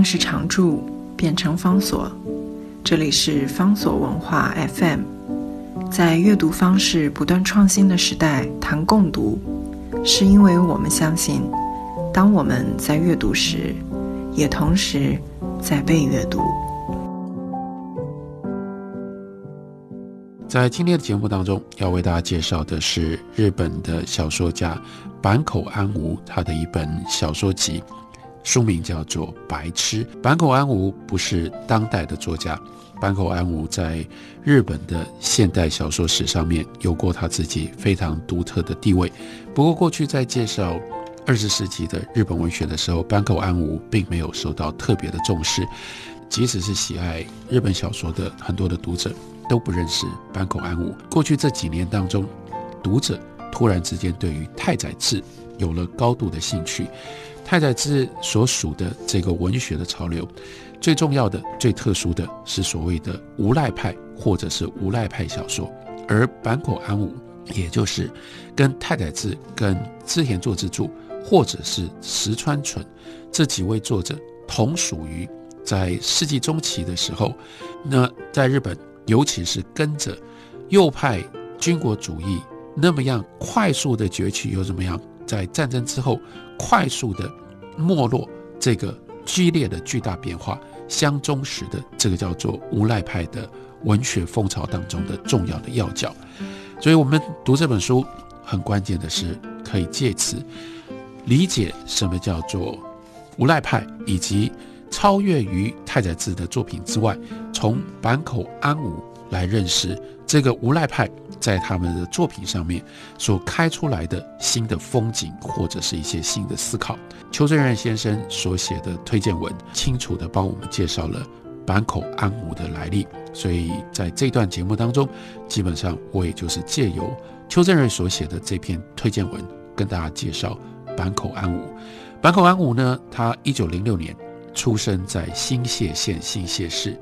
定是常驻，变成方所。这里是方所文化 FM。在阅读方式不断创新的时代，谈共读，是因为我们相信，当我们在阅读时，也同时在被阅读。在今天的节目当中，要为大家介绍的是日本的小说家坂口安吾他的一本小说集，书名叫做《白痴》。坂口安吾不是当代的作家，坂口安吾在日本的现代小说史上面有过他自己非常独特的地位。不过，过去在介绍二十世纪的日本文学的时候，坂口安吾并没有受到特别的重视，即使是喜爱日本小说的很多的读者。都不认识坂口安吾。过去这几年当中，读者突然之间对于太宰治有了高度的兴趣。太宰治所属的这个文学的潮流，最重要的、最特殊的是所谓的无赖派或者是无赖派小说。而坂口安吾，也就是跟太宰治、跟织田作之助或者是石川纯这几位作者同属于在世纪中期的时候，那在日本。尤其是跟着右派军国主义那么样快速的崛起，又怎么样在战争之后快速的没落，这个剧烈的巨大变化相忠实的这个叫做无赖派的文学风潮当中的重要的要角。所以，我们读这本书很关键的是，可以借此理解什么叫做无赖派，以及。超越于太宰治的作品之外，从坂口安吾来认识这个无赖派在他们的作品上面所开出来的新的风景，或者是一些新的思考。邱正任先生所写的推荐文，清楚地帮我们介绍了坂口安吾的来历。所以在这段节目当中，基本上我也就是借由邱正任所写的这篇推荐文，跟大家介绍坂口安吾。坂口安吾呢，他一九零六年。出生在新泻县新泻市，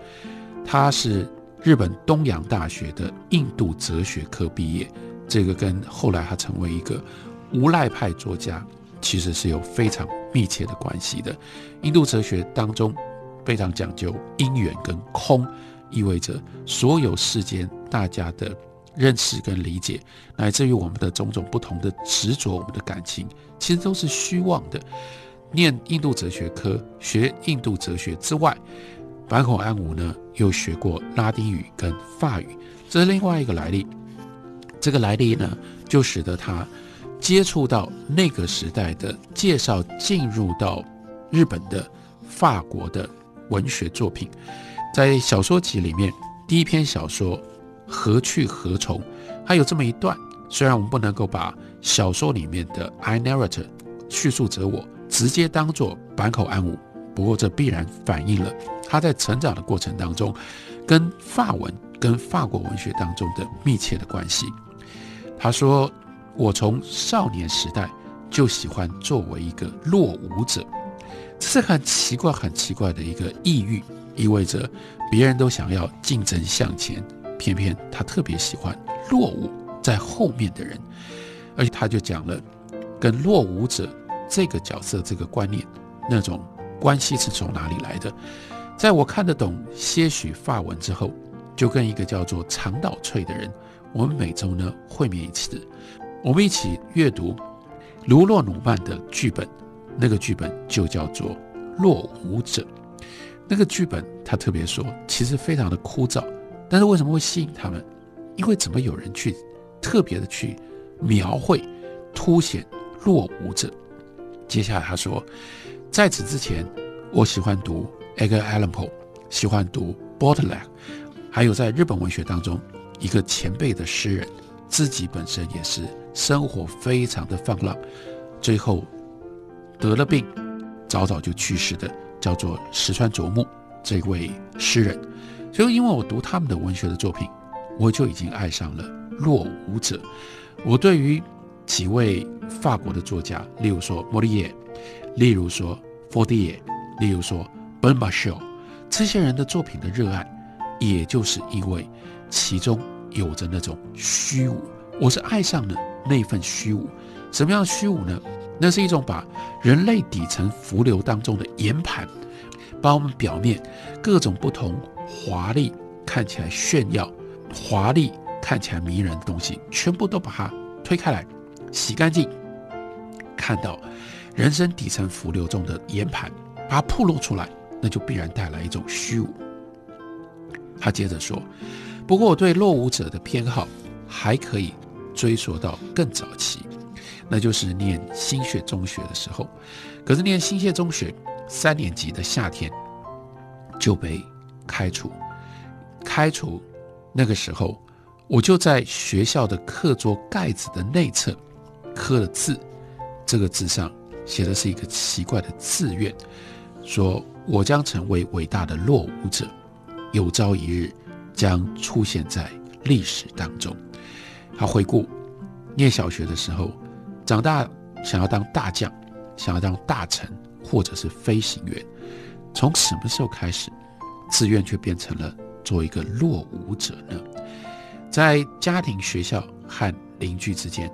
他是日本东洋大学的印度哲学科毕业。这个跟后来他成为一个无赖派作家，其实是有非常密切的关系的。印度哲学当中非常讲究因缘跟空，意味着所有世间大家的认识跟理解，乃至于我们的种种不同的执着、我们的感情，其实都是虚妄的。念印度哲学科，学印度哲学之外，坂口安吾呢又学过拉丁语跟法语，这是另外一个来历。这个来历呢，就使得他接触到那个时代的介绍，进入到日本的、法国的文学作品。在小说集里面，第一篇小说《何去何从》，还有这么一段。虽然我们不能够把小说里面的 I narrator 叙述者我。直接当做坂口安吾，不过这必然反映了他在成长的过程当中，跟法文、跟法国文学当中的密切的关系。他说：“我从少年时代就喜欢作为一个落伍者，这是很奇怪、很奇怪的一个抑郁，意味着别人都想要竞争向前，偏偏他特别喜欢落伍在后面的人，而且他就讲了跟落伍者。”这个角色，这个观念，那种关系是从哪里来的？在我看得懂些许法文之后，就跟一个叫做长岛翠的人，我们每周呢会面一次，我们一起阅读卢洛努曼的剧本，那个剧本就叫做《落伍者》。那个剧本他特别说，其实非常的枯燥，但是为什么会吸引他们？因为怎么有人去特别的去描绘、凸显落伍者？接下来他说，在此之前，我喜欢读 Edgar Allan Poe，喜欢读 Baudelaire，还有在日本文学当中一个前辈的诗人，自己本身也是生活非常的放浪，最后得了病，早早就去世的，叫做石川啄木这位诗人。所以，因为我读他们的文学的作品，我就已经爱上了落伍者。我对于几位法国的作家，例如说莫里耶，例如说佛迪耶，例如说本巴修，这些人的作品的热爱，也就是因为其中有着那种虚无。我是爱上了那份虚无。什么样的虚无呢？那是一种把人类底层浮流当中的岩盘，把我们表面各种不同华丽、看起来炫耀、华丽看起来迷人的东西，全部都把它推开来，洗干净，看到人生底层浮流中的岩盘，把它暴露出来，那就必然带来一种虚无。他接着说：“不过我对落伍者的偏好还可以追溯到更早期，那就是念新学中学的时候。可是念新学中学三年级的夏天就被开除，开除那个时候，我就在学校的课桌盖子的内侧刻了字，这个字上写的是一个奇怪的字愿，说我将成为伟大的落伍者。”有朝一日将出现在历史当中。他回顾念小学的时候，长大想要当大将，想要当大臣，或者是飞行员。从什么时候开始，志愿却变成了做一个落伍者呢？在家庭、学校和邻居之间，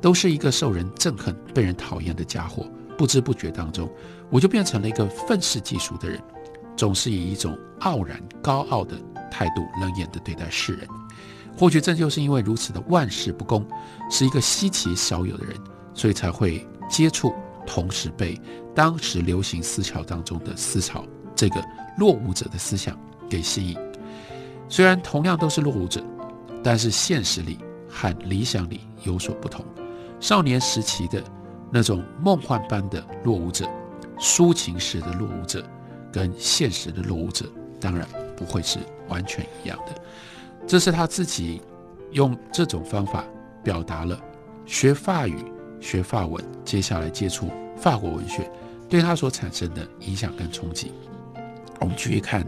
都是一个受人憎恨、被人讨厌的家伙。不知不觉当中，我就变成了一个愤世嫉俗的人。总是以一种傲然高傲的态度冷眼地对待世人。或许正就是因为如此的万事不公，是一个稀奇少有的人，所以才会接触，同时被当时流行思潮当中的思潮这个落伍者的思想给吸引。虽然同样都是落伍者，但是现实里和理想里有所不同。少年时期的那种梦幻般的落伍者，抒情式的落伍者。跟现实的落伍者当然不会是完全一样的，这是他自己用这种方法表达了学法语、学法文，接下来接触法国文学对他所产生的影响跟冲击。我们继续看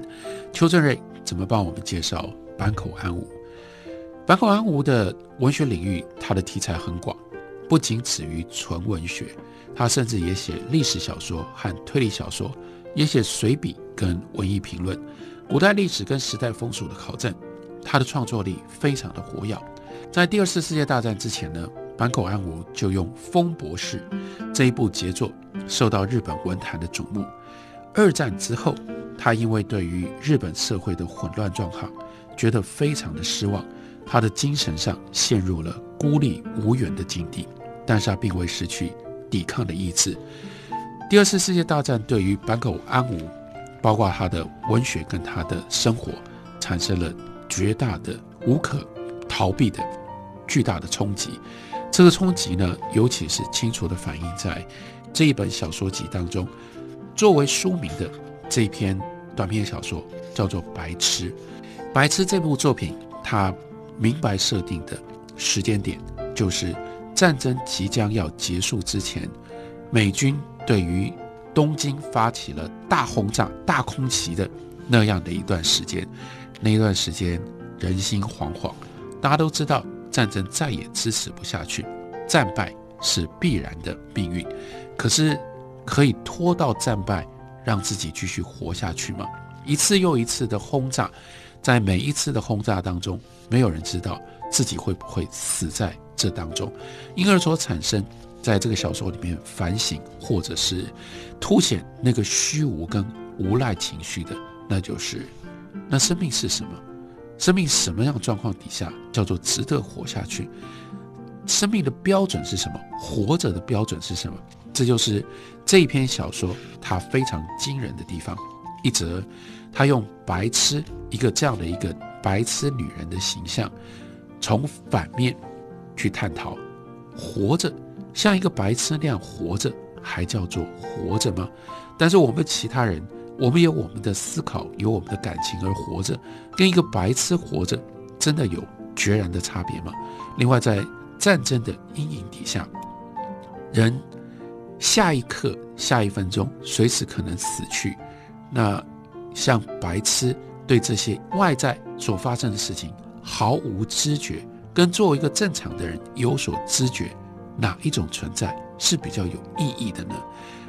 邱正瑞怎么帮我们介绍坂口安吾。坂口安吾的文学领域，他的题材很广，不仅止于纯文学，他甚至也写历史小说和推理小说。也写随笔跟文艺评论，古代历史跟时代风俗的考证，他的创作力非常的活跃。在第二次世界大战之前呢，坂口安吾就用《风博士》这一部杰作受到日本文坛的瞩目。二战之后，他因为对于日本社会的混乱状况觉得非常的失望，他的精神上陷入了孤立无援的境地，但是他并未失去抵抗的意志。第二次世界大战对于坂口安吾，包括他的文学跟他的生活，产生了绝大的无可逃避的巨大的冲击。这个冲击呢，尤其是清楚的反映在这一本小说集当中。作为书名的这篇短篇小说叫做《白痴》。《白痴》这部作品，它明白设定的时间点，就是战争即将要结束之前，美军。对于东京发起了大轰炸、大空袭的那样的一段时间，那一段时间人心惶惶，大家都知道战争再也支持不下去，战败是必然的命运。可是可以拖到战败，让自己继续活下去吗？一次又一次的轰炸，在每一次的轰炸当中，没有人知道自己会不会死在这当中，因而所产生。在这个小说里面反省，或者是凸显那个虚无跟无赖情绪的，那就是那生命是什么？生命什么样状况底下叫做值得活下去？生命的标准是什么？活着的标准是什么？这就是这篇小说它非常惊人的地方。一则，他用白痴一个这样的一个白痴女人的形象，从反面去探讨活着。像一个白痴那样活着，还叫做活着吗？但是我们其他人，我们有我们的思考，有我们的感情而活着，跟一个白痴活着，真的有决然的差别吗？另外，在战争的阴影底下，人下一刻、下一分钟随时可能死去。那像白痴对这些外在所发生的事情毫无知觉，跟作为一个正常的人有所知觉。哪一种存在是比较有意义的呢？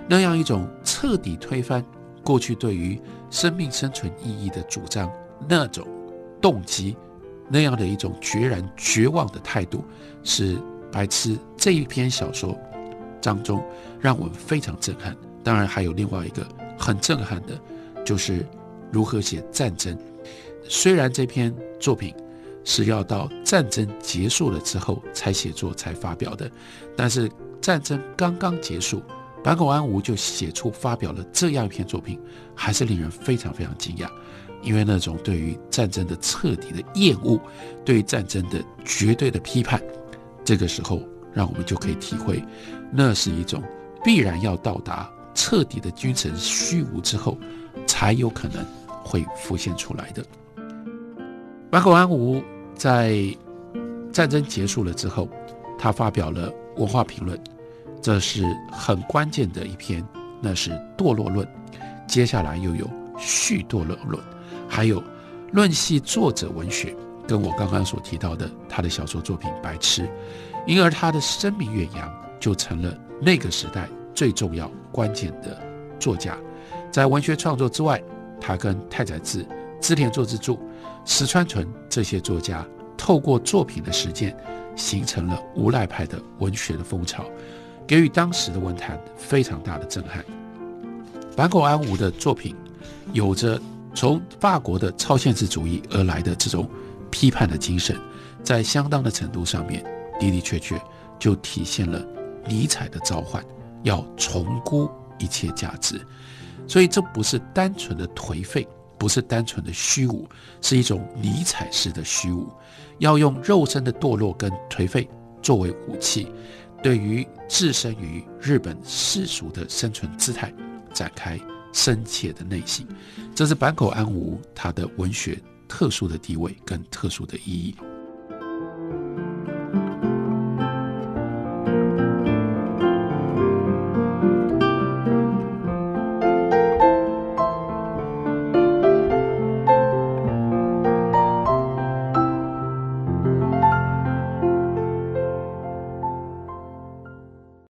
那样一种彻底推翻过去对于生命生存意义的主张，那种动机，那样的一种决然绝望的态度，是白痴这一篇小说当中让我们非常震撼。当然，还有另外一个很震撼的，就是如何写战争。虽然这篇作品是要到战争结束了之后才写作才发表的，但是战争刚刚结束，坂口安吾就写出发表了这样一篇作品，还是令人非常非常惊讶。因为那种对于战争的彻底的厌恶，对战争的绝对的批判，这个时候让我们就可以体会，那是一种必然要到达彻底的君臣虚无之后，才有可能会浮现出来的。坂口安吾在战争结束了之后，他发表了文化评论，这是很关键的一篇，那是堕落论。接下来又有续堕落论。还有，论系作者文学，跟我刚刚所提到的他的小说作品《白痴》，因而他的声名远扬，就成了那个时代最重要关键的作家。在文学创作之外，他跟太宰治、织田作之助、石川纯这些作家，透过作品的实践，形成了无赖派的文学的风潮，给予当时的文坛非常大的震撼。坂口安吾的作品有着。从法国的超现实主义而来的这种批判的精神，在相当的程度上面的的确确就体现了尼采的召唤，要重估一切价值。所以这不是单纯的颓废，不是单纯的虚无，是一种尼采式的虚无，要用肉身的堕落跟颓废作为武器，对于置身于日本世俗的生存姿态展开。深切的内心，这是坂口安吾他的文学特殊的地位跟特殊的意义。